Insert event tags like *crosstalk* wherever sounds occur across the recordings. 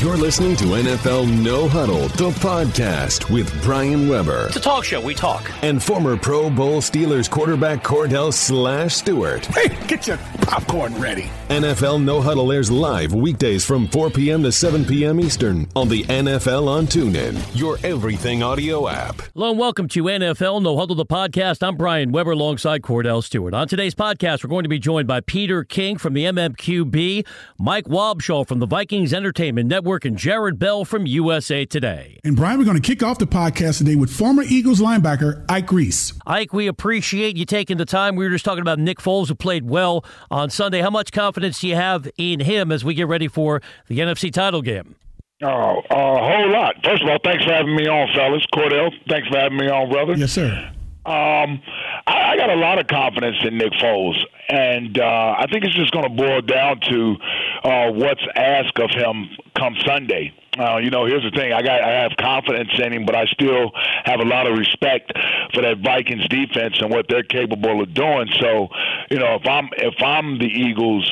You're listening to NFL No Huddle, the podcast with Brian Weber. It's a talk show. We talk. And former Pro Bowl Steelers quarterback Cordell Slash Stewart. Hey, get your popcorn ready. NFL No Huddle airs live weekdays from 4 p.m. to 7 p.m. Eastern on the NFL on TuneIn, your everything audio app. Hello and welcome to NFL No Huddle, the podcast. I'm Brian Weber alongside Cordell Stewart. On today's podcast, we're going to be joined by Peter King from the MMQB, Mike Wobschall from the Vikings Entertainment Network, and Jarrett Bell from USA Today. And Brian, we're going to kick off the podcast today with former Eagles linebacker Ike Reese. Ike, we appreciate you taking the time. We were just talking about Nick Foles, who played well on Sunday. How much confidence do you have in him as we get ready for the NFC title game? Oh, a whole lot. First of all, thanks for having me on, fellas. Cordell, thanks for having me on, brother. Yes, sir. Um, I, I got a lot of confidence in Nick Foles, and uh, I think it's just going to boil down to uh, what's asked of him come Sunday. Uh, you know, here's the thing: I got I have confidence in him, but I still have a lot of respect for that Vikings defense and what they're capable of doing. So, you know, if I'm if I'm the Eagles,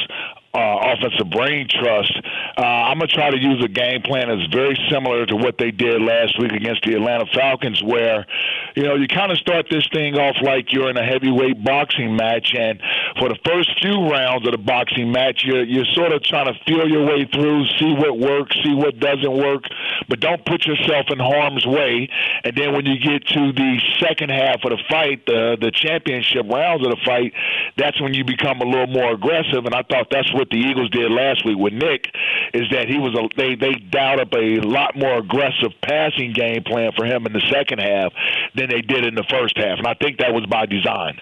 uh, offensive brain trust, uh, I'm going to try to use a game plan that's very similar to what they did last week against the Atlanta Falcons, where, you know, you kind of start this thing off like you're in a heavyweight boxing match, and for the first few rounds of the boxing match, you're, you're sort of trying to feel your way through, see what works, see what doesn't work, but don't put yourself in harm's way. And then when you get to the second half of the fight, the, the championship rounds of the fight, that's when you become a little more aggressive, and I thought that's what the Eagles did last week with Nick is that he was a, they they dialed up a lot more aggressive passing game plan for him in the second half than they did in the first half, and I think that was by design.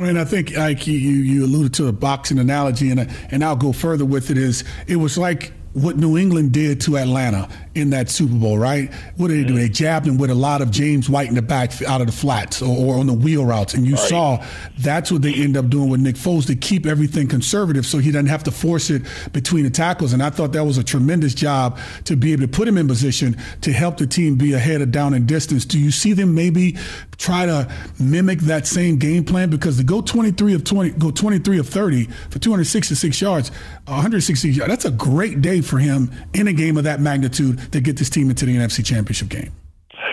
And I think, Ike, you, you alluded to a boxing analogy, and and I'll go further with it. Is it was like what New England did to Atlanta in that Super Bowl, right? What did they do? They jabbed him with a lot of James White in the back out of the flats or, or on the wheel routes. And you right. saw that's what they end up doing with Nick Foles to keep everything conservative so he doesn't have to force it between the tackles. And I thought that was a tremendous job to be able to put him in position to help the team be ahead of down and distance. Do you see them maybe try to mimic that same game plan? Because to go 23 of 20, go 23 of 30 for 266 yards, 160 yards, that's a great day for him in a game of that magnitude to get this team into the NFC Championship game.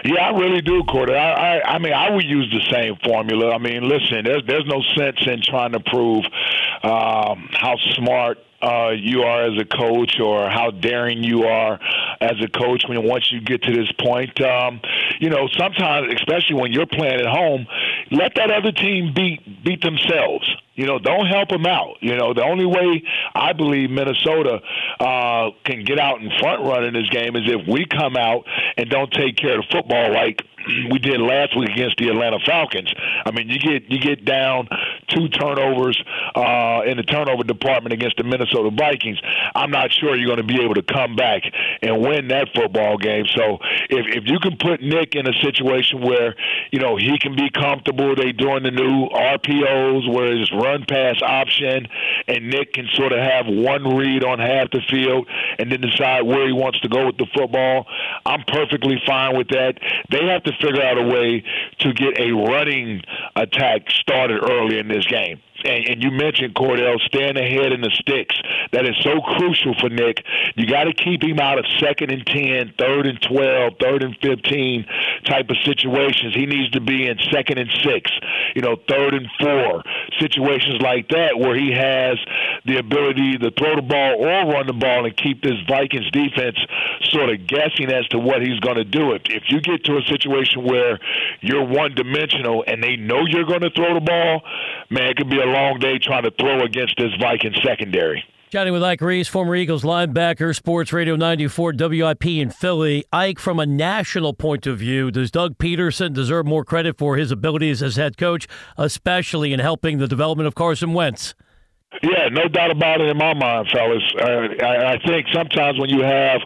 Yeah, I really do, Corder. I, I, I mean, I would use the same formula. I mean, listen, there's there's no sense in trying to prove um, how smart uh, you are as a coach or how daring you are as a coach when once you get to this point. Um, you know, sometimes, especially when you're playing at home, let that other team beat beat themselves. You know, don't help them out. You know, the only way I believe Minnesota uh, can get out in front run in this game is if we come out and don't take care of the football like we did last week against the Atlanta Falcons. I mean, you get you get down two turnovers uh, in the turnover department against the Minnesota Vikings. I'm not sure you're going to be able to come back and win that football game. So if if you can put Nick in a situation where you know he can be comfortable, they doing the new RPOs where it's run pass option, and Nick can sort of have one read on half the field and then decide where he wants to go with the football. I'm perfectly fine with that. They have to figure out a way to get a running attack started early in this game and, and you mentioned Cordell staying ahead in the sticks. That is so crucial for Nick. You got to keep him out of second and 10, third and 12, third and 15 type of situations. He needs to be in second and six, you know, third and four, situations like that where he has the ability to throw the ball or run the ball and keep this Vikings defense sort of guessing as to what he's going to do. If, if you get to a situation where you're one dimensional and they know you're going to throw the ball, man, it could be a long day trying to throw against this Viking secondary. Chatting with Ike Reese, former Eagles linebacker, Sports Radio 94 WIP in Philly. Ike, from a national point of view, does Doug Pederson deserve more credit for his abilities as head coach, especially in helping the development of Carson Wentz? Yeah, no doubt about it in my mind, fellas. Uh, I, I think sometimes when you have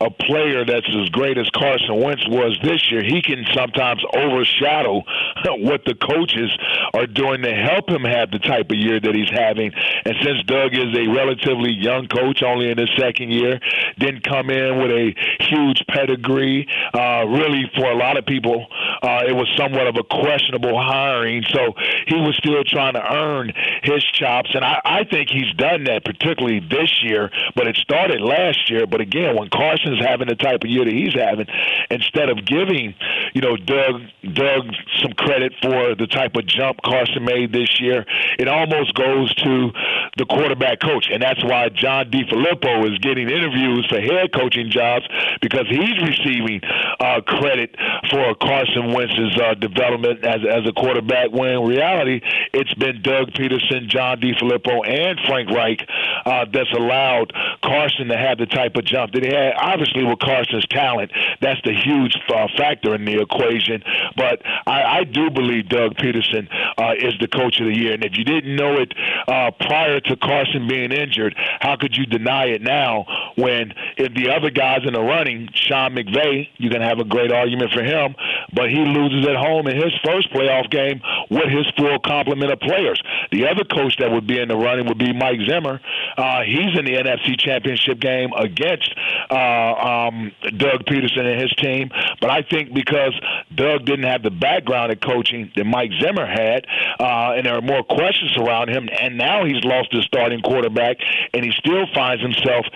a player that's as great as Carson Wentz was this year, he can sometimes overshadow *laughs* what the coaches are doing to help him have the type of year that he's having. And since Doug is a relatively young coach, only in his second year, didn't come in with a huge pedigree. Uh, really, for a lot of people, uh, it was somewhat of a questionable hiring. So he was still trying to earn his chops, and I, I think he's done that, particularly this year. But it started last year. But again, when Carson's having the type of year that he's having, instead of giving, you know, Doug Doug some credit for the type of jump Carson made this year, it almost goes to the quarterback coach, and that's why John DeFilippo is getting interviews for head coaching jobs because he's receiving uh, credit for Carson Wentz's uh, development as as a quarterback. When in reality, it's been Doug Pederson, John DeFilippo, and Frank Reich uh, that's allowed Carson to have the type of jump that he had. Obviously, with Carson's talent, that's the huge uh, factor in the equation. But I, I do believe Doug Pederson uh, is the coach of the year. And if you didn't know it uh, prior to Carson being injured, how could you deny it now when if the other guys in the running, Sean McVay, you can have a great argument for him, but he loses at home in his first playoff game with his full complement of players. The other coach that would be in the running would be Mike Zimmer. Uh, he's in the NFC Championship game against uh, um, Doug Pederson and his team, but I think because Doug didn't have the background of coaching that Mike Zimmer had, uh, and there are more questions around him, and now he's lost his starting quarterback, and he still finds himself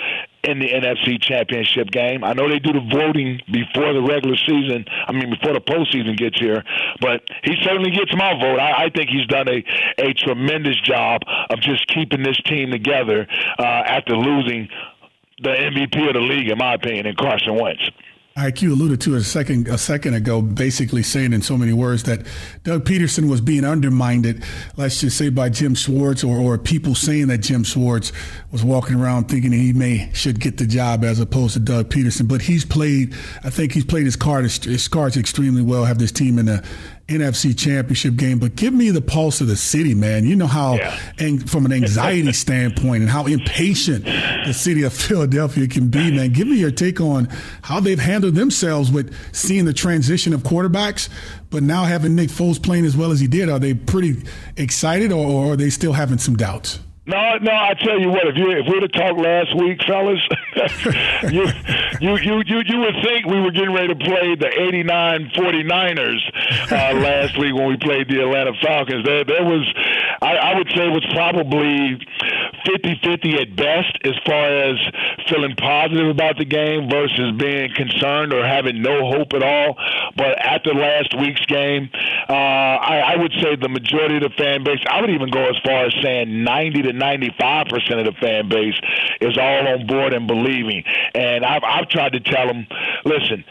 in the NFC Championship game. I know they do the voting before the regular season. I mean, before the postseason gets here, but he certainly gets my vote. I, I think he's done a a tremendous job of just keeping this team together uh, after losing the MVP of the league, in my opinion, in Carson Wentz. IQ alluded to a second a second ago, basically saying in so many words that Doug Pederson was being undermined, let's just say by Jim Schwartz or, or people saying that Jim Schwartz was walking around thinking he may should get the job as opposed to Doug Pederson. But he's played, I think he's played his cards his cards extremely well. Have this team in the NFC Championship game, but give me the pulse of the city, man. You know how, yeah. and from an anxiety *laughs* standpoint, and how impatient the city of Philadelphia can be, man. Give me your take on how they've handled themselves with seeing the transition of quarterbacks, but now having Nick Foles playing as well as he did. Are they pretty excited, or, or are they still having some doubts? No, no. I tell you what, if you if we'd have talked last week, fellas, *laughs* you, you you you you would think we were getting ready to play the 89 49ers uh, *laughs* last week when we played the Atlanta Falcons. There there was, I, I would say, it was probably 50-50 at best as far as feeling positive about the game versus being concerned or having no hope at all. But after last week's game, uh, I, I would say the majority of the fan base. I would even go as far as saying 90 to 95 percent of the fan base is all on board and believing. And I've I've tried to tell them, listen.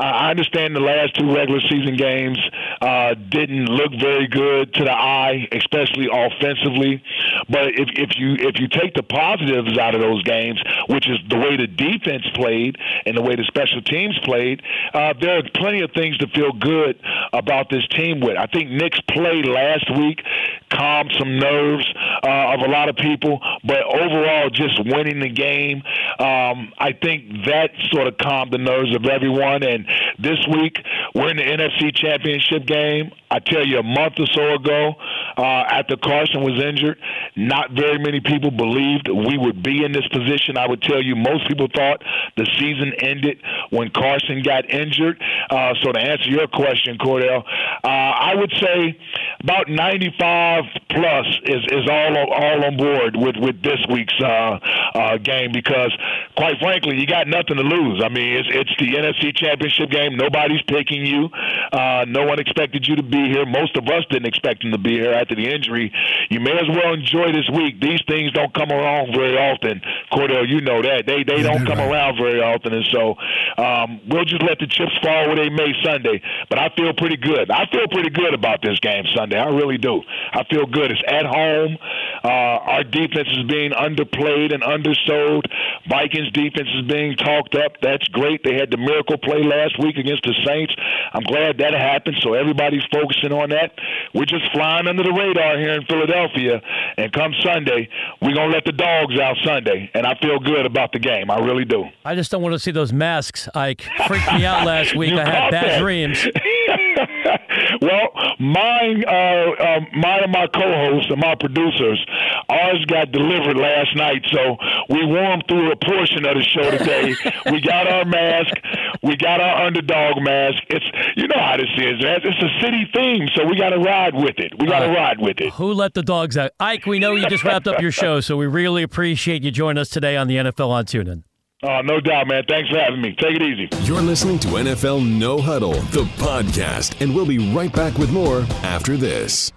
I understand the last two regular season games uh, didn't look very good to the eye, especially offensively. But if, if you if you take the positives out of those games, which is the way the defense played and the way the special teams played, uh, there are plenty of things to feel good about this team with. I think Nick's play last week calmed some nerves uh, of a lot of people, but overall, just winning the game, um, I think that sort of calmed the nerves of everyone. And this week, we're in the NFC Championship game. I tell you, a month or so ago, uh, after Carson was injured, not very many people believed we would be in this position. I would tell you, most people thought the season ended when Carson got injured. Uh, so to answer your question, Cordell, uh, I would say about 95 plus is, is all all on board with with this week's uh, uh, game because, quite frankly, you got nothing to lose. I mean, it's it's the NFC Championship game. Nobody's picking you. Uh, no one expected you to be here. Most of us didn't expect him to be here after the injury. You may as well enjoy this week. These things don't come around very often. Cordell, you know that they they don't come around very often, and so Um, we'll just let the chips fall where they may Sunday. But I feel pretty good. I feel pretty good about this game Sunday. I really do. I feel good. It's at home. Uh, our defense is being underplayed and undersold. Vikings defense is being talked up. That's great. They had the miracle play last week against the Saints. I'm glad that happened. So everybody's focusing on that. We're just flying under the radar here in Philadelphia. And come Sunday, we're gonna let the dogs out Sunday. And I feel good about the game. I really do. I just don't want to see those masks. Ike freaked me out last week. I had bad that. dreams. *laughs* well, mine, uh, uh, mine and my co-hosts and my producers, ours got delivered last night, so we warmed through a portion of the show today. we got our mask, we got our underdog mask. It's you know how this is. It's a city theme, so we got to ride with it. We got to uh, ride with it. Who let the dogs out? Ike, we know you just wrapped up your show, so we really appreciate you joining us today on the NFL on TuneIn. Oh, no doubt, man. Thanks for having me. Take it easy. You're listening to NFL No Huddle, the podcast, and we'll be right back with more after this.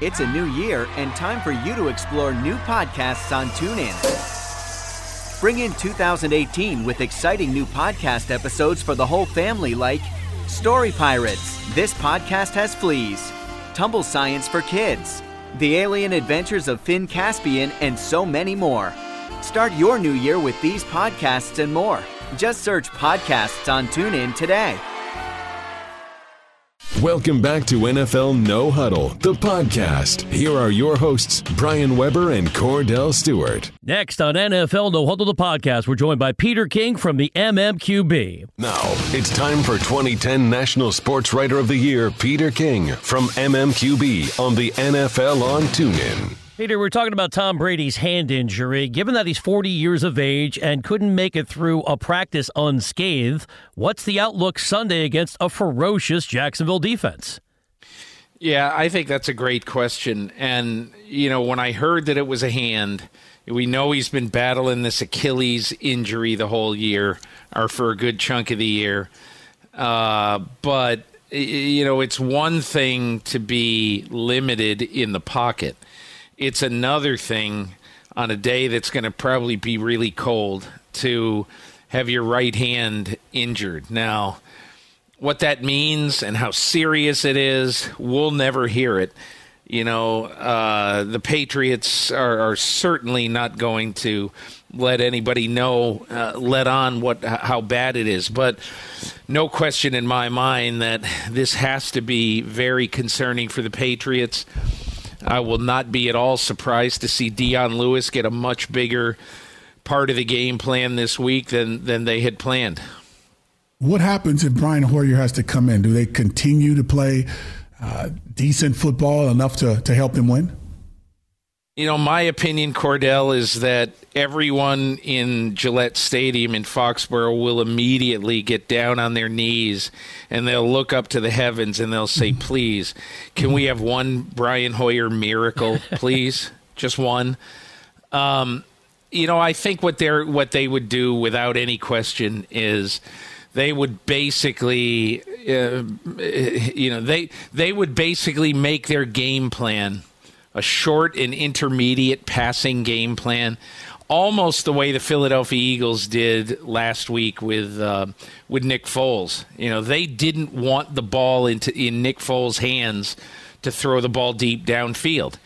It's a new year and time for you to explore new podcasts on TuneIn. Bring in 2018 with exciting new podcast episodes for the whole family, like Story Pirates This Podcast Has Fleas, Tumble Science for Kids the Alien Adventures of Finn Caspian, and so many more. Start your new year with these podcasts and more. Just search podcasts on TuneIn today. Welcome back to NFL No Huddle, the podcast. Here are your hosts, Brian Weber and Cordell Stewart. Next on NFL No Huddle, the podcast, we're joined by Peter King from the MMQB. Now, it's time for 2010 National Sports Writer of the Year, Peter King from MMQB on the NFL on TuneIn. Peter, we're talking about Tom Brady's hand injury. Given that he's 40 years of age and couldn't make it through a practice unscathed, what's the outlook Sunday against a ferocious Jacksonville defense? Yeah, I think that's a great question. And, you know, when I heard that it was a hand, we know he's been battling this Achilles injury the whole year, or for a good chunk of the year. Uh, but, you know, it's one thing to be limited in the pocket it's another thing on a day that's going to probably be really cold to have your right hand injured. Now, what that means and how serious it is, we'll never hear it. You know, uh, the Patriots are, are, certainly not going to let anybody know, uh, let on what how bad it is. But no question in my mind that this has to be very concerning for the Patriots. I will not be at all surprised to see Dion Lewis get a much bigger part of the game plan this week than than they had planned. What happens if Brian Hoyer has to come in? Do they continue to play uh, decent football enough to, to help them win? You know, my opinion, Cordell, is that everyone in Gillette Stadium in Foxborough will immediately get down on their knees and they'll look up to the heavens and they'll say, *laughs* Please, can we have one Brian Hoyer miracle, please? *laughs* Just one. Um, you know, I think what they're what they would do without any question is they would basically, uh, you know, they they would basically make their game plan a short and intermediate passing game plan, almost the way the Philadelphia Eagles did last week with uh, with Nick Foles. You know, they didn't want the ball into in Nick Foles' hands to throw the ball deep downfield.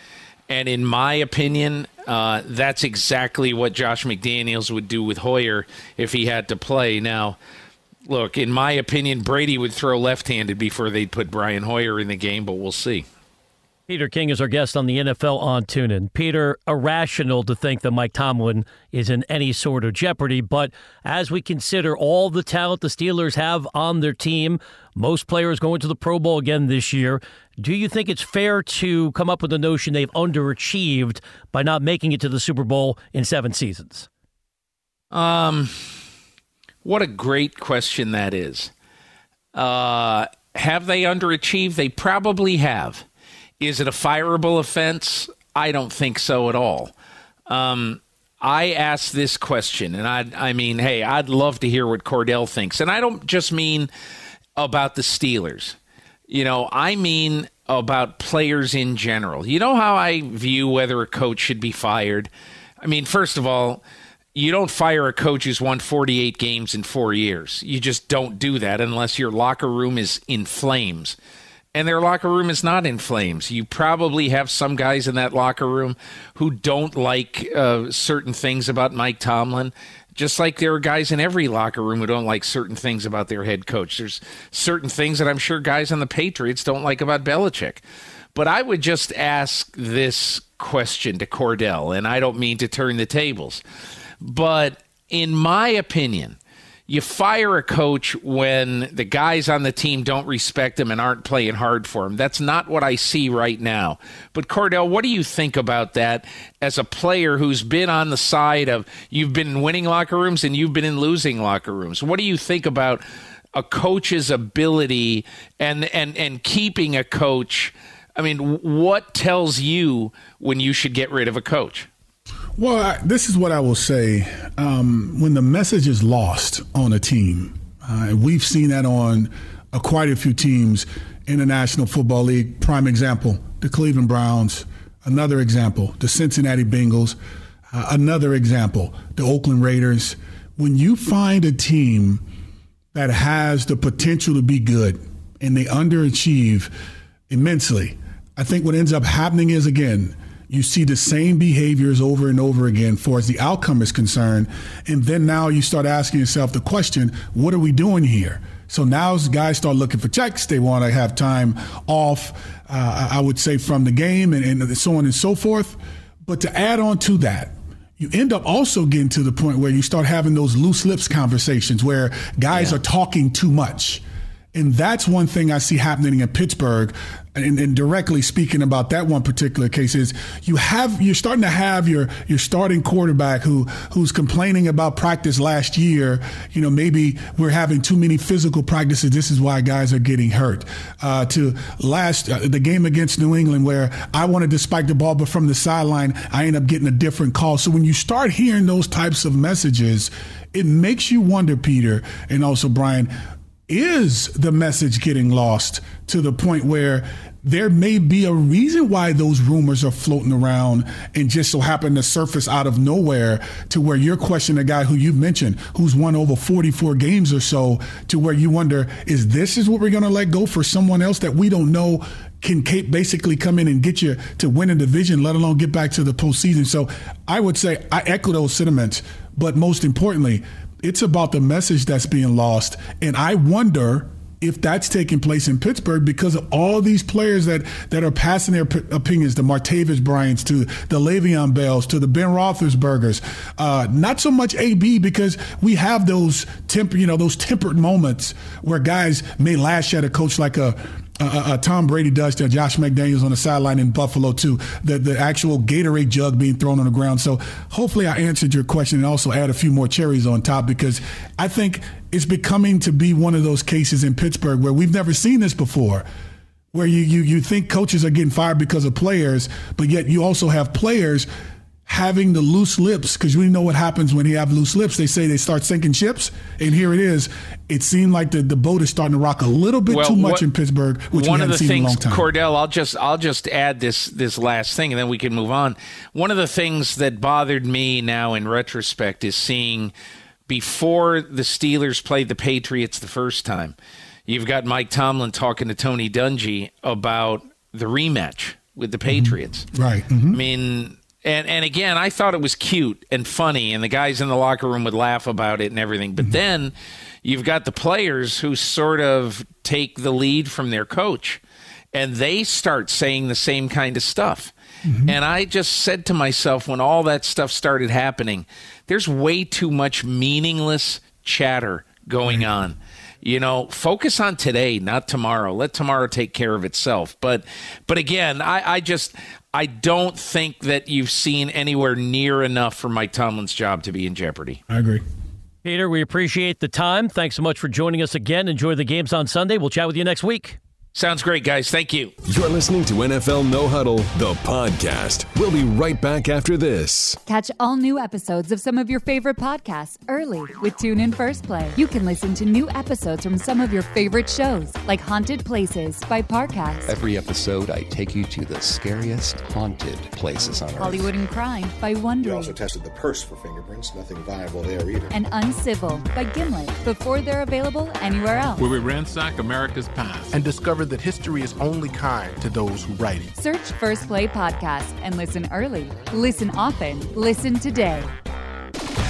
And in my opinion, uh, that's exactly what Josh McDaniels would do with Hoyer if he had to play. Now, look, in my opinion, Brady would throw left handed before they'd put Brian Hoyer in the game, but we'll see. Peter King is our guest on the NFL on TuneIn. Peter, irrational to think that Mike Tomlin is in any sort of jeopardy, but as we consider all the talent the Steelers have on their team, most players going to the Pro Bowl again this year, do you think it's fair to come up with the notion they've underachieved by not making it to the Super Bowl in seven seasons? Um, what a great question that is. Uh, have they underachieved? They probably have. Is it a fireable offense? I don't think so at all. Um, I asked this question, and I, I mean, hey, I'd love to hear what Cordell thinks. And I don't just mean about the Steelers. You know, I mean about players in general. You know how I view whether a coach should be fired? I mean, first of all, you don't fire a coach who's won 48 games in four years. You just don't do that unless your locker room is in flames. And their locker room is not in flames. You probably have some guys in that locker room who don't like uh, certain things about Mike Tomlin, just like there are guys in every locker room who don't like certain things about their head coach. There's certain things that I'm sure guys on the Patriots don't like about Belichick. But I would just ask this question to Cordell, and I don't mean to turn the tables. But in my opinion, you fire a coach when the guys on the team don't respect him and aren't playing hard for him. That's not what I see right now. But Cordell, what do you think about that as a player who's been on the side of you've been in winning locker rooms and you've been in losing locker rooms? What do you think about a coach's ability and and and keeping a coach? I mean, what tells you when you should get rid of a coach? Well, I, this is what I will say. Um, when the message is lost on a team, uh, we've seen that on uh, quite a few teams in the National Football League. Prime example, the Cleveland Browns. Another example, the Cincinnati Bengals. Uh, another example, the Oakland Raiders. When you find a team that has the potential to be good and they underachieve immensely, I think what ends up happening is, again, you see the same behaviors over and over again for as the outcome is concerned. And then now you start asking yourself the question, what are we doing here? So now guys start looking for checks. They want to have time off, uh, I would say, from the game and, and so on and so forth. But to add on to that, you end up also getting to the point where you start having those loose lips conversations where guys yeah. are talking too much. And that's one thing I see happening in Pittsburgh. And, and, directly speaking about that one particular case is you have you're starting to have your your starting quarterback who who's complaining about practice last year. You know maybe we're having too many physical practices. This is why guys are getting hurt. Uh, to last uh, the game against New England where I wanted to spike the ball, but from the sideline I end up getting a different call. So when you start hearing those types of messages, it makes you wonder, Peter, and also Brian is the message getting lost to the point where there may be a reason why those rumors are floating around and just so happen to surface out of nowhere to where you're questioning a guy who you've mentioned who's won over 44 games or so to where you wonder is this is what we're going to let go for someone else that we don't know can basically come in and get you to win a division let alone get back to the postseason? So i would say i echo those sentiments but most importantly it's about the message that's being lost and i wonder if that's taking place in Pittsburgh because of all these players that, that are passing their p- opinions, the Martavis Bryants to the Le'Veon Bells to the Ben Roethlisbergers. Uh, not so much AB because we have those temper, you know, those tempered moments where guys may lash at a coach like a uh, uh, Tom Brady does to Josh McDaniels on the sideline in Buffalo too. The the actual Gatorade jug being thrown on the ground. So hopefully I answered your question and also add a few more cherries on top because I think it's becoming to be one of those cases in Pittsburgh where we've never seen this before. Where you, you, you think coaches are getting fired because of players, but yet you also have players having the loose lips because we know what happens when you have loose lips. They say they start sinking ships, and here it is. It seemed like the, the boat is starting to rock a little bit well, too much what, in Pittsburgh, which one we haven't of the things, in a long time. Cordell, I'll just I'll just add this this last thing, and then we can move on. One of the things that bothered me now in retrospect is seeing before the Steelers played the Patriots the first time. You've got Mike Tomlin talking to Tony Dungy about the rematch with the mm-hmm. Patriots. Mm-hmm. Right. Mm-hmm. I mean, and and again, I thought it was cute and funny, and the guys in the locker room would laugh about it and everything. But mm-hmm. then you've got the players who sort of take the lead from their coach, and they start saying the same kind of stuff. Mm-hmm. And I just said to myself when all that stuff started happening, there's way too much meaningless chatter going right. on you know focus on today not tomorrow let tomorrow take care of itself but but again i i just I don't think that you've seen anywhere near enough for Mike Tomlin's job to be in jeopardy. I agree. Peter, we appreciate the time. Thanks so much for joining us again. Enjoy the games on Sunday. We'll chat with you next week. Sounds great, guys. Thank you. You're listening to NFL No Huddle, the podcast. We'll be right back after this. Catch all new episodes of some of your favorite podcasts early with TuneIn First Play. You can listen to new episodes from some of your favorite shows, like Haunted Places by Parcast. Every episode, I take you to the scariest haunted places on earth. Hollywood and Crime by Wondery. We also tested the purse for fingerprints. Nothing viable there either. And Uncivil by Gimlet before they're available anywhere else. Where we ransack America's past and discover that history is only kind to those who write it. Search First Play Podcast and listen early. Listen often. Listen today.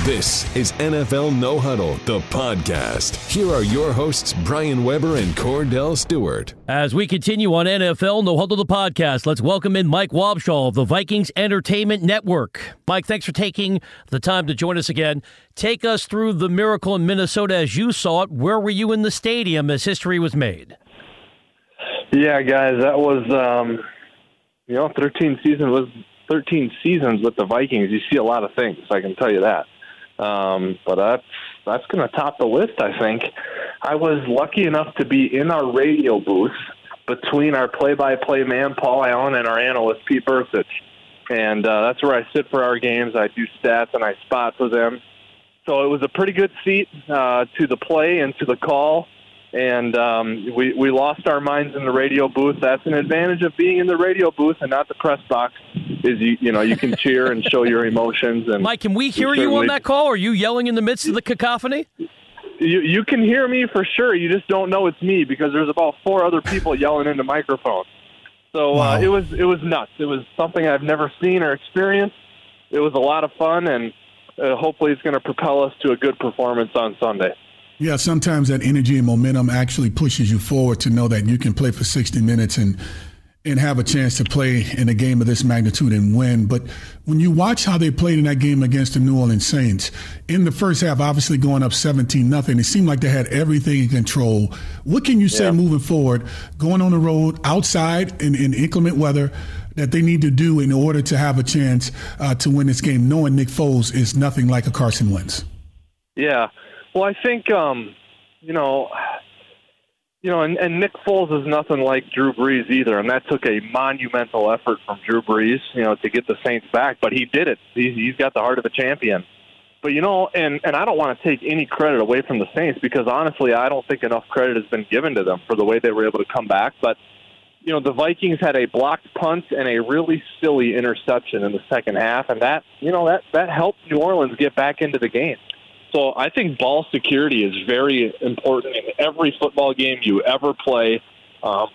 This is NFL No Huddle, the podcast. Here are your hosts, Brian Weber and Cordell Stewart. As we continue on NFL No Huddle, the podcast, let's welcome in Mike Wobschall of the Vikings Entertainment Network. Mike, thanks for taking the time to join us again. Take us through the miracle in Minnesota as you saw it. Where were you in the stadium as history was made? Yeah, guys, that was um, you know, 13 seasons was 13 seasons with the Vikings. You see a lot of things, I can tell you that. Um, but that's that's going to top the list, I think. I was lucky enough to be in our radio booth between our play-by-play man Paul Allen and our analyst Pete Bercich, and uh, that's where I sit for our games. I do stats and I spot for them. So it was a pretty good seat uh, to the play and to the call and um, we we lost our minds in the radio booth. That's an advantage of being in the radio booth and not the press box. Is you you know you can cheer and show your emotions. And Mike, can we hear you on that call? Are you yelling in the midst of the cacophony? You you can hear me for sure. You just don't know it's me because there's about four other people yelling into microphones. So uh, wow. uh, it was it was nuts. It was something I've never seen or experienced. It was a lot of fun, and uh, hopefully it's going to propel us to a good performance on Sunday. Yeah, sometimes that energy and momentum actually pushes you forward to know that you can play for 60 minutes and and have a chance to play in a game of this magnitude and win. But when you watch how they played in that game against the New Orleans Saints, in the first half, obviously going up 17 nothing, it seemed like they had everything in control. What can you say yeah. moving forward, going on the road outside in, in, inclement weather, that they need to do in order to have a chance uh, to win this game, knowing Nick Foles is nothing like a Carson Wentz? Yeah. Well, I think um, you know, you know, and, and Nick Foles is nothing like Drew Brees either, and that took a monumental effort from Drew Brees, you know, to get the Saints back. But he did it. He's, he's got the heart of a champion. But you know, and and I don't want to take any credit away from the Saints because honestly, I don't think enough credit has been given to them for the way they were able to come back. But you know, the Vikings had a blocked punt and a really silly interception in the second half, and that you know that that helped New Orleans get back into the game. So I think ball security is very important in every football game you ever play. Um,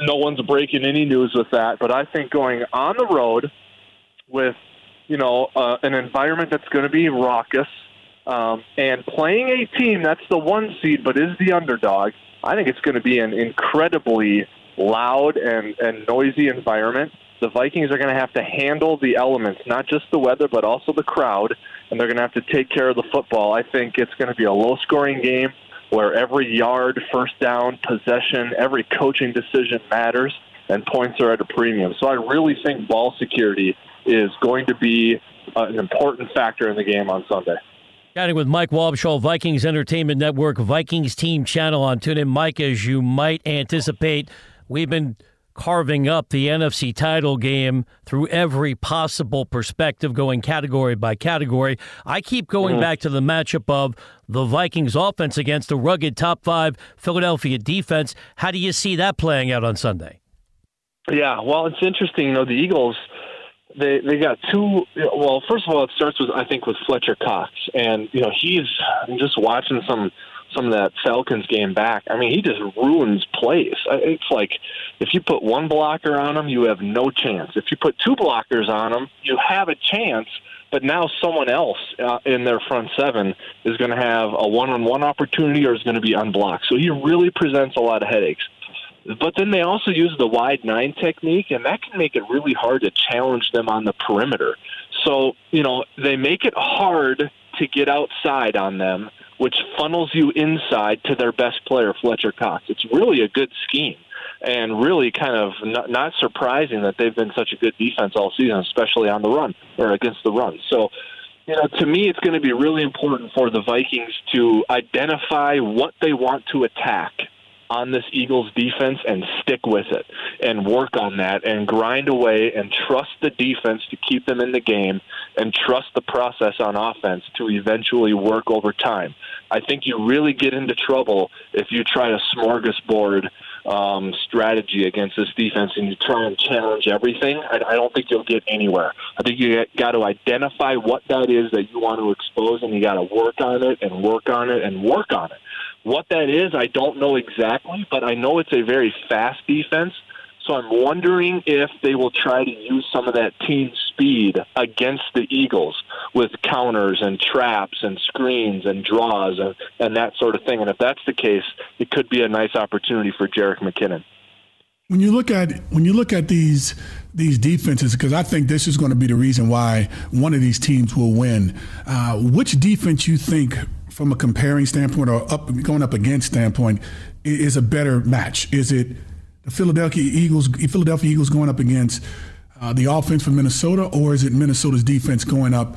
no one's breaking any news with that, but I think going on the road with you know uh, an environment that's going to be raucous um, and playing a team that's the one seed but is the underdog, I think it's going to be an incredibly loud and, and noisy environment the Vikings are going to have to handle the elements, not just the weather, but also the crowd, and they're going to have to take care of the football. I think it's going to be a low scoring game where every yard, first down, possession, every coaching decision matters, and points are at a premium. So I really think ball security is going to be uh, an important factor in the game on Sunday. Chatting with Mike Wobschall, Vikings Entertainment Network, Vikings Team Channel on TuneIn. Mike, as you might anticipate, we've been carving up the NFC title game through every possible perspective, going category by category. I keep going mm-hmm. back to the matchup of the Vikings offense against the rugged top five Philadelphia defense. How do you see that playing out on Sunday? Yeah, well, it's interesting. You know, the Eagles they they got two. Well, first of all, it starts with I think with Fletcher Cox, and you know he's I'm just watching some some of that Falcons game back. I mean, he just ruins plays. It's like if you put one blocker on him, you have no chance. If you put two blockers on him, you have a chance. But now someone else uh, in their front seven is going to have a one-on-one opportunity or is going to be unblocked. So he really presents a lot of headaches. But then they also use the wide nine technique, and that can make it really hard to challenge them on the perimeter. So, you know, they make it hard to get outside on them which funnels you inside to their best player, Fletcher Cox. It's really a good scheme and really kind of not, not surprising that they've been such a good defense all season, especially on the run or against the run. So, you know, to me, it's going to be really important for the Vikings to identify what they want to attack on this Eagles defense and stick with it and work on that and grind away and trust the defense to keep them in the game and trust the process on offense to eventually work over time. I think you really get into trouble if you try a smorgasbord um, strategy against this defense and you try and challenge everything. I, I don't think you'll get anywhere. I think you got to identify what that is that you want to expose and you got to work on it and work on it and work on it. What that is, I don't know exactly, but I know it's a very fast defense. So I'm wondering if they will try to use some of that team speed against the Eagles with counters and traps and screens and draws and, and that sort of thing. And if that's the case, it could be a nice opportunity for Jerick McKinnon. When you look at when you look at these these defenses, because I think this is going to be the reason why one of these teams will win. Uh, which defense you think, from a comparing standpoint or up going up against standpoint, is a better match? Is it the Philadelphia Eagles, Philadelphia Eagles going up against uh, the offense from Minnesota, or is it Minnesota's defense going up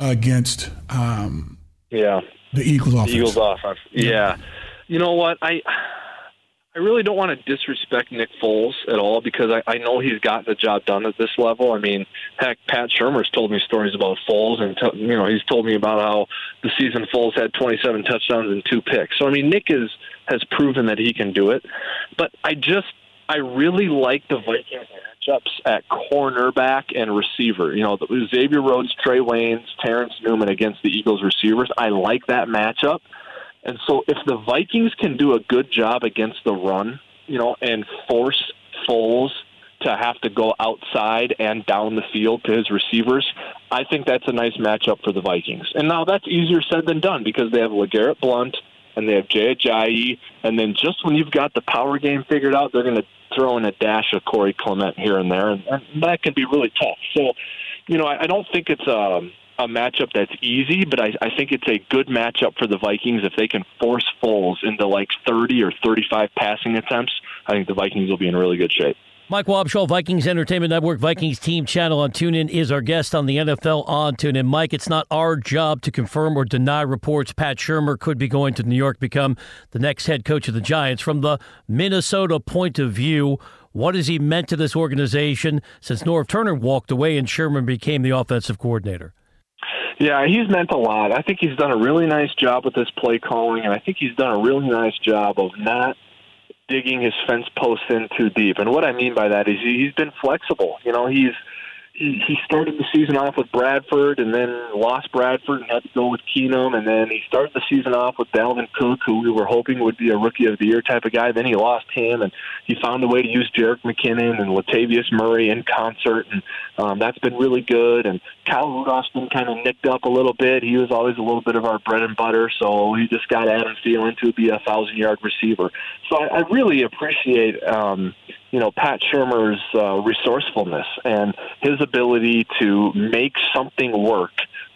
against um, yeah the Eagles offense? The Eagles offense, yeah. yeah. You know what I. I really don't want to disrespect Nick Foles at all because I, I know he's gotten the job done at this level. I mean, heck, Pat Shurmur's told me stories about Foles, and t- you know he's told me about how the season Foles had 27 touchdowns and two picks. So I mean, Nick is has proven that he can do it. But I just I really like the Vikings matchups at cornerback and receiver. You know, Xavier Rhodes, Trae Waynes, Terrence Newman against the Eagles receivers. I like that matchup. And so if the Vikings can do a good job against the run, you know, and force Foles to have to go outside and down the field to his receivers, I think that's a nice matchup for the Vikings. And now that's easier said than done because they have LeGarrette Blunt and they have Jay Ajayi, and then just when you've got the power game figured out, they're going to throw in a dash of Corey Clement here and there, and, that can be really tough. So, you know, I, I don't think it's um, a matchup that's easy, but I, I think it's a good matchup for the Vikings if they can force Foles into like 30 or 35 passing attempts. I think the Vikings will be in really good shape. Mike Wobschall, Vikings Entertainment Network, Vikings Team Channel on TuneIn is our guest on the NFL on TuneIn. Mike, it's not our job to confirm or deny reports Pat Shurmur could be going to New York, become the next head coach of the Giants. From the Minnesota point of view, what has he meant to this organization since Norv Turner walked away and Shurmur became the offensive coordinator? Yeah, he's meant a lot. I think he's done a really nice job with this play calling, and I think he's done a really nice job of not – digging his fence posts in too deep. And what I mean by that is he's been flexible. You know, he's he, started the season off with Bradford and then lost Bradford and had to go with Keenum. And then he started the season off with Dalvin Cook, who we were hoping would be a rookie of the year type of guy. Then he lost him, and he found a way to use Jerick McKinnon and Latavius Murray in concert. And um, that's been really good. And Kyle Rudolph's been kind of nicked up a little bit. He was always a little bit of our bread and butter, so he just got Adam Thielen to be a thousand yard receiver. So I, I really appreciate. Um, you know Pat Shurmur's uh, resourcefulness and his ability to make something work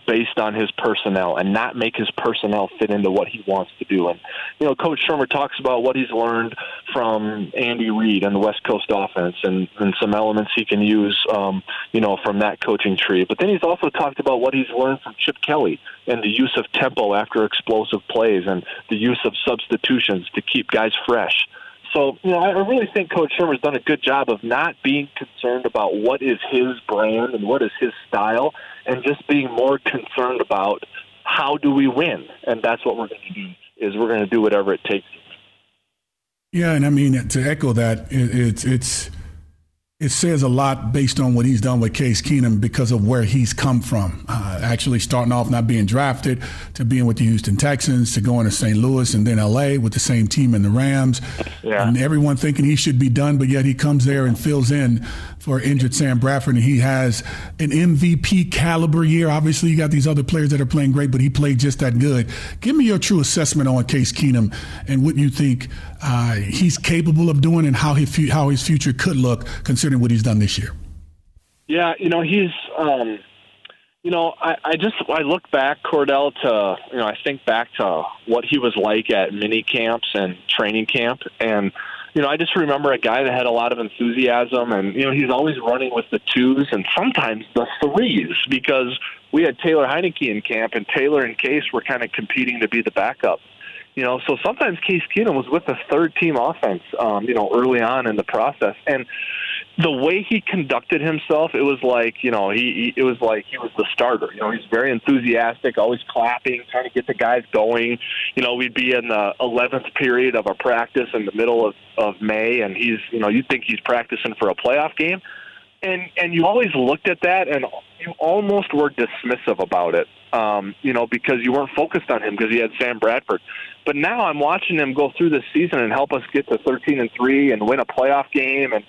based on his personnel and not make his personnel fit into what he wants to do. And you know, Coach Shurmur talks about what he's learned from Andy Reid and the West Coast offense, and, and some elements he can use, um, you know, from that coaching tree. But then he's also talked about what he's learned from Chip Kelly and the use of tempo after explosive plays and the use of substitutions to keep guys fresh. So, you know, I really think Coach Shurmur's done a good job of not being concerned about what is his brand and what is his style, and just being more concerned about how do we win, and that's what we're going to do. Is we're going to do whatever it takes. Yeah, and I mean to echo that, it's it's it says a lot based on what he's done with Case Keenum because of where he's come from. Uh, actually, starting off not being drafted to being with the Houston Texans to going to St. Louis and then LA with the same team in the Rams. Yeah. And everyone thinking he should be done, but yet he comes there and fills in for injured Sam Bradford, and he has an MVP caliber year. Obviously, you got these other players that are playing great, but he played just that good. Give me your true assessment on Case Keenum and what you think uh, he's capable of doing and how his, how his future could look, considering what he's done this year. Yeah, you know, he's. Um, you know, I, I just I look back, Cordell, to you know, I think back to what he was like at mini camps and training camp, and you know, I just remember a guy that had a lot of enthusiasm, and you know, he's always running with the twos and sometimes the threes because we had Taylor Heinicke in camp, and Taylor and Case were kind of competing to be the backup. You know, so sometimes Case Keenum was with the third team offense, um, you know, early on in the process. And the way he conducted himself, it was like, you know, he, he it was like he was the starter. You know, he's very enthusiastic, always clapping, trying to get the guys going. You know, we'd be in the 11th period of a practice in the middle of, of May, and he's, you know, you think he's practicing for a playoff game. And, and you always looked at that and you almost were dismissive about it, um, you know, because you weren't focused on him because he had Sam Bradford. But now I'm watching him go through this season and help us get to 13 and three and win a playoff game. And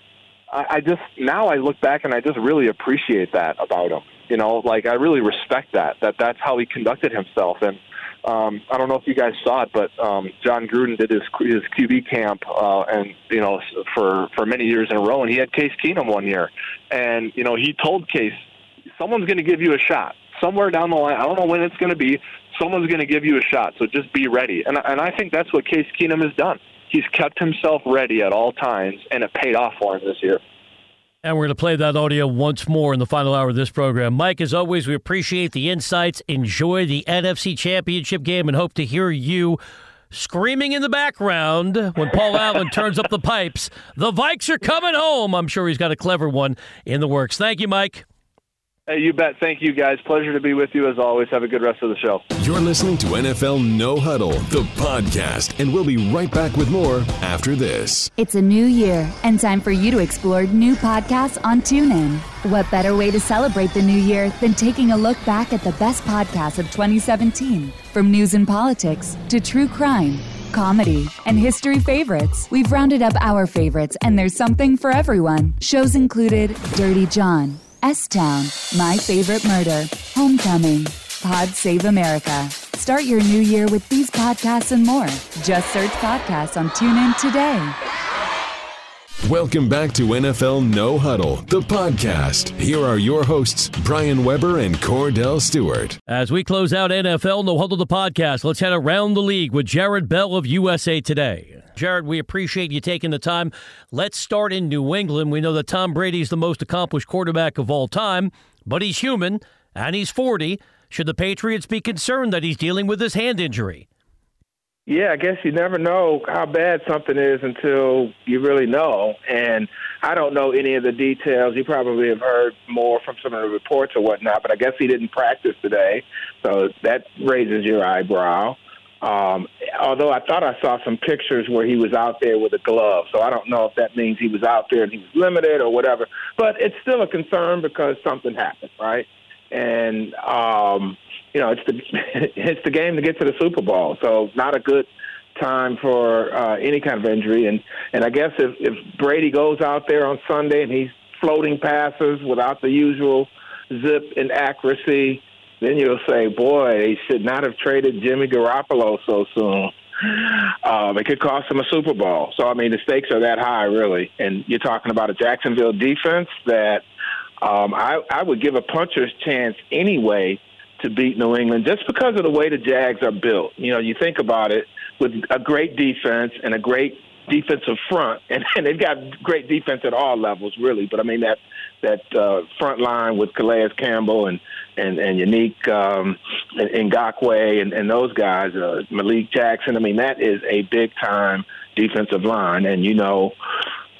I, I just now I look back and I just really appreciate that about him. You know, like I really respect that that that's how he conducted himself. And um, I don't know if you guys saw it, but um, Jon Gruden did his his QB camp, uh, and you know for for many years in a row, and he had Case Keenum one year, and you know he told Case, someone's going to give you a shot somewhere down the line. I don't know when it's going to be. Someone's going to give you a shot, so just be ready. And and I think that's what Case Keenum has done. He's kept himself ready at all times, and it paid off for him this year. And we're going to play that audio once more in the final hour of this program. Mike, as always, we appreciate the insights. Enjoy the NFC Championship game and hope to hear you screaming in the background when Paul *laughs* Allen turns up the pipes. The Vikes are coming home. I'm sure he's got a clever one in the works. Thank you, Mike. Hey, you bet. Thank you, guys. Pleasure to be with you as always. Have a good rest of the show. You're listening to NFL No Huddle, the podcast, and we'll be right back with more after this. It's a new year and time for you to explore new podcasts on TuneIn. What better way to celebrate the new year than taking a look back at the best podcasts of 2017? From news and politics to true crime comedy, and history favorites. We've rounded up our favorites, and there's something for everyone. Shows included Dirty John, S Town, My Favorite Murder, Homecoming, Pod Save America. Start your new year with these podcasts and more. Just search podcasts on TuneIn today. Welcome back to NFL No Huddle, the podcast. Here are your hosts, Brian Weber and Cordell Stewart. As we close out NFL No Huddle, the podcast, let's head around the league with Jarrett Bell of USA Today. Jarrett, we appreciate you taking the time. Let's start in New England. We know that Tom Brady is the most accomplished quarterback of all time, but he's human and he's 40. Should the Patriots be concerned that he's dealing with his hand injury? Yeah, I guess you never know how bad something is until you really know. And I don't know any of the details. You probably have heard more from some of the reports or whatnot, but I guess he didn't practice today. So that raises your eyebrow. Um, although I thought I saw some pictures where he was out there with a glove, so I don't know if that means he was out there and he was limited or whatever. But it's still a concern because something happened, right? And um, you know, it's the *laughs* it's the game to get to the Super Bowl, so not a good time for uh, any kind of injury. And and I guess if if Brady goes out there on Sunday and he's floating passes without the usual zip and accuracy then you'll say, boy, they should not have traded Jimmy Garoppolo so soon. Um, it could cost them a Super Bowl. So, I mean, the stakes are that high, really. And you're talking about a Jacksonville defense that um, I, I would give a puncher's chance anyway to beat New England just because of the way the Jags are built. You know, you think about it with a great defense and a great defensive front, and, *laughs* and they've got great defense at all levels, really. But I mean that that uh, front line with Calais Campbell and and and Yannick um, and Ngakoue and, and those guys, uh, Malik Jackson. I mean that is a big time defensive line, and you know.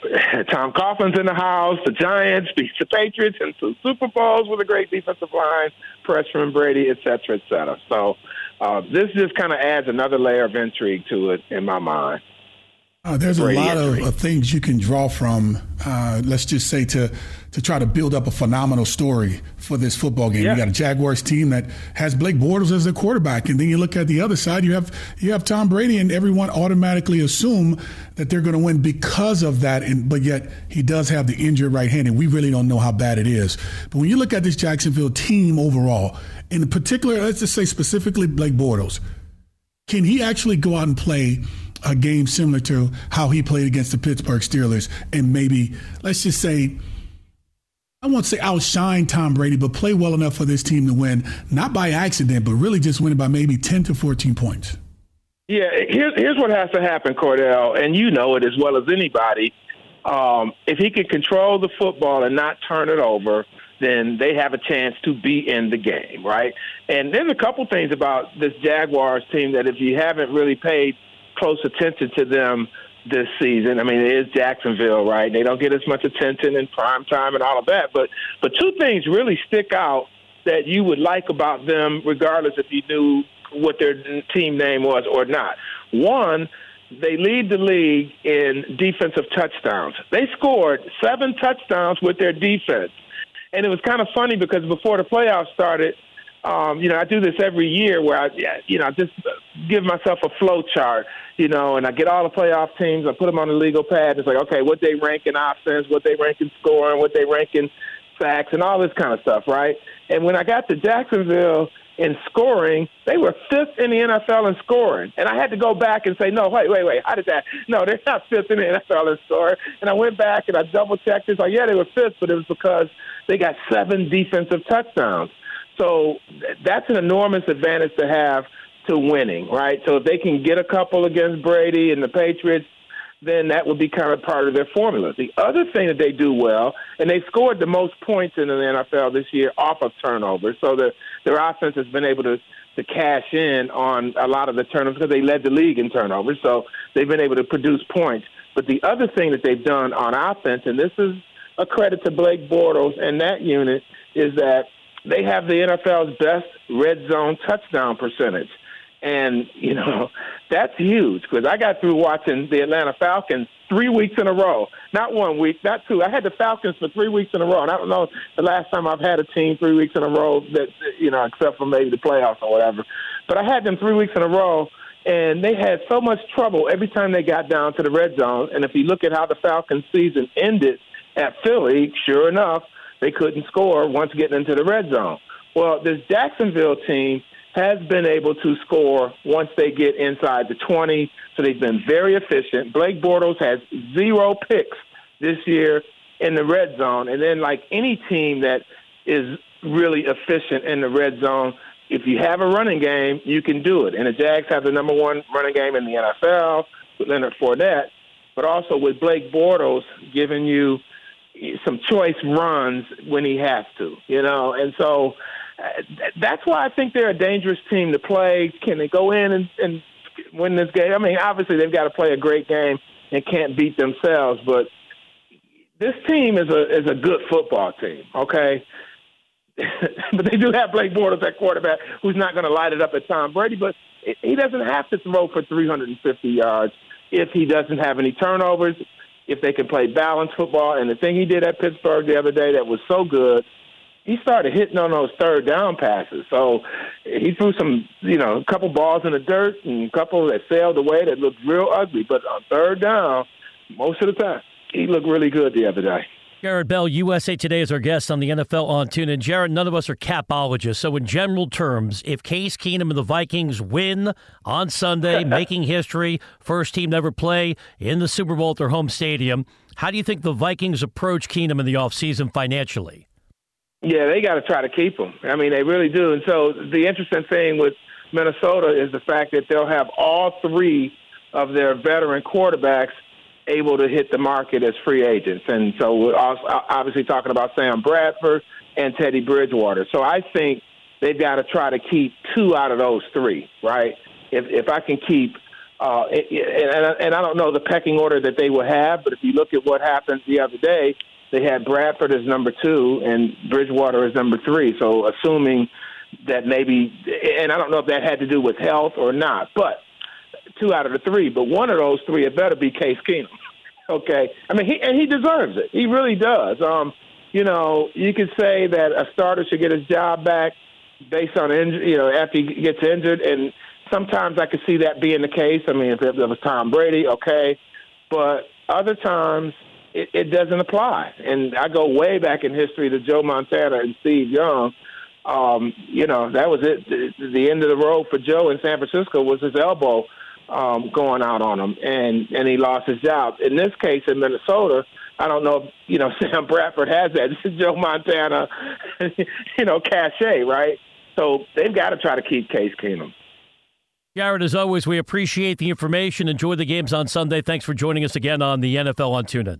*laughs* Tom Coughlin's in the house. The Giants beat the Patriots in some Super Bowls with a great defensive line, press from Brady, et cetera, et cetera. So uh, this just kind of adds another layer of intrigue to it in my mind. Uh, there's a lot of, of, things you can draw from. Uh, let's just say to to try to build up a phenomenal story for this football game. Yeah. You got a Jaguars team that has Blake Bortles as their quarterback, and then you look at the other side. You have you have Tom Brady, and everyone automatically assume that they're going to win because of that. And but yet he does have the injured right hand, and we really don't know how bad it is. But when you look at this Jacksonville team overall, in particular, let's just say specifically Blake Bortles, can he actually go out and play? A game similar to how he played against the Pittsburgh Steelers and maybe, let's just say, I won't say outshine Tom Brady, but play well enough for this team to win, not by accident, but really just winning by maybe 10 to 14 points. Yeah, here's, here's what has to happen, Cordell, and you know it as well as anybody. Um, if he can control the football and not turn it over, then they have a chance to be in the game, right? And there's a couple things about this Jaguars team that if you haven't really paid close attention to them this season, I mean, it is Jacksonville, right? They don't get as much attention in prime time and all of that, but but two things really stick out that you would like about them, regardless if you knew what their team name was or not. One, they lead the league in defensive touchdowns. They scored seven touchdowns with their defense. And it was kind of funny because before the playoffs started, um, you know, I do this every year where I, you know, just give myself a flow chart, you know, and I get all the playoff teams, I put them on the legal pad. It's like, okay, what they rank in offense, what they rank in scoring, what they rank in sacks, and all this kind of stuff, right? And when I got to Jacksonville in scoring, they were fifth in the NFL in scoring. And I had to go back and say, no, wait, wait, wait, how did that? No, they're not *laughs* fifth in the NFL in scoring. And I went back and I double checked. It's like, yeah, they were fifth, but it was because they got seven defensive touchdowns. So that's an enormous advantage to have to winning, right? So if they can get a couple against Brady and the Patriots, then that would be kind of part of their formula. The other thing that they do well, and they scored the most points in the NFL this year off of turnovers. So the, their offense has been able to to cash in on a lot of the turnovers because they led the league in turnovers. So they've been able to produce points. But the other thing that they've done on offense, and this is a credit to Blake Bortles and that unit, is that they have the NFL's best red zone touchdown percentage. And, you know, *laughs* that's huge because I got through watching the Atlanta Falcons three weeks in a row. Not one week, not two. I had the Falcons for three weeks in a row. And I don't know the last time I've had a team three weeks in a row that, you know, except for maybe the playoffs or whatever. But I had them three weeks in a row and they had so much trouble every time they got down to the red zone. And if you look at how the Falcons season ended at Philly, sure enough, they couldn't score once getting into the red zone. Well, this Jacksonville team has been able to score once they get inside the 20. So they've been very efficient. Blake Bortles has zero picks this year in the red zone. And then, like any team that is really efficient in the red zone, if you have a running game, you can do it. And the Jags have the number one running game in the NFL with Leonard Fournette, but also with Blake Bortles giving you some choice runs when he has to, you know. And so uh, that's why I think they're a dangerous team to play. Can they go in and, and win this game? I mean, obviously they've got to play a great game and can't beat themselves, but this team is a is a good football team. Okay. *laughs* but they do have Blake Bortles at quarterback, who's not going to light it up at Tom Brady. But he doesn't have to throw for 350 yards if he doesn't have any turnovers. If they can play balanced football, and the thing he did at Pittsburgh the other day that was so good he started hitting on those third down passes. So he threw some, you know, a couple balls in the dirt and a couple that sailed away that looked real ugly. But on third down, most of the time, he looked really good the other day. Jarrett Bell, USA Today, is our guest on the NFL on Tune. And Jarrett, none of us are capologists. So, in general terms, if Case Keenum and the Vikings win on Sunday, *laughs* making history, first team to ever play in the Super Bowl at their home stadium, how do you think the Vikings approach Keenum in the offseason financially? Yeah, they got to try to keep him. I mean, they really do. And so the interesting thing with Minnesota is the fact that they'll have all three of their veteran quarterbacks able to hit the market as free agents. And so we're obviously talking about Sam Bradford and Teddy Bridgewater. So I think they've got to try to keep two out of those three, right? If if I can keep uh, and, and I don't know the pecking order that they will have, but if you look at what happened the other day, they had Bradford as number two and Bridgewater as number three. So assuming that maybe, and I don't know if that had to do with health or not, but two out of the three. But one of those three, it better be Case Keenum. Okay, I mean, he and he deserves it. He really does. Um, you know, you could say that a starter should get his job back based on injury. You know, after he gets injured, and sometimes I could see that being the case. I mean, if it was Tom Brady, okay, but other times it, it doesn't apply. And I go way back in history to Joe Montana and Steve Young. Um, you know, that was it. The, the end of the road for Joe in San Francisco was his elbow um, going out on him, and and he lost his job. In this case, in Minnesota, I don't know if you know *laughs* Sam Bradford has that. This is Joe Montana, *laughs* you know, cachet, right? So they've got to try to keep Case Keenum. Jarrett, as always, we appreciate the information. Enjoy the games on Sunday. Thanks for joining us again on the NFL on TuneIn.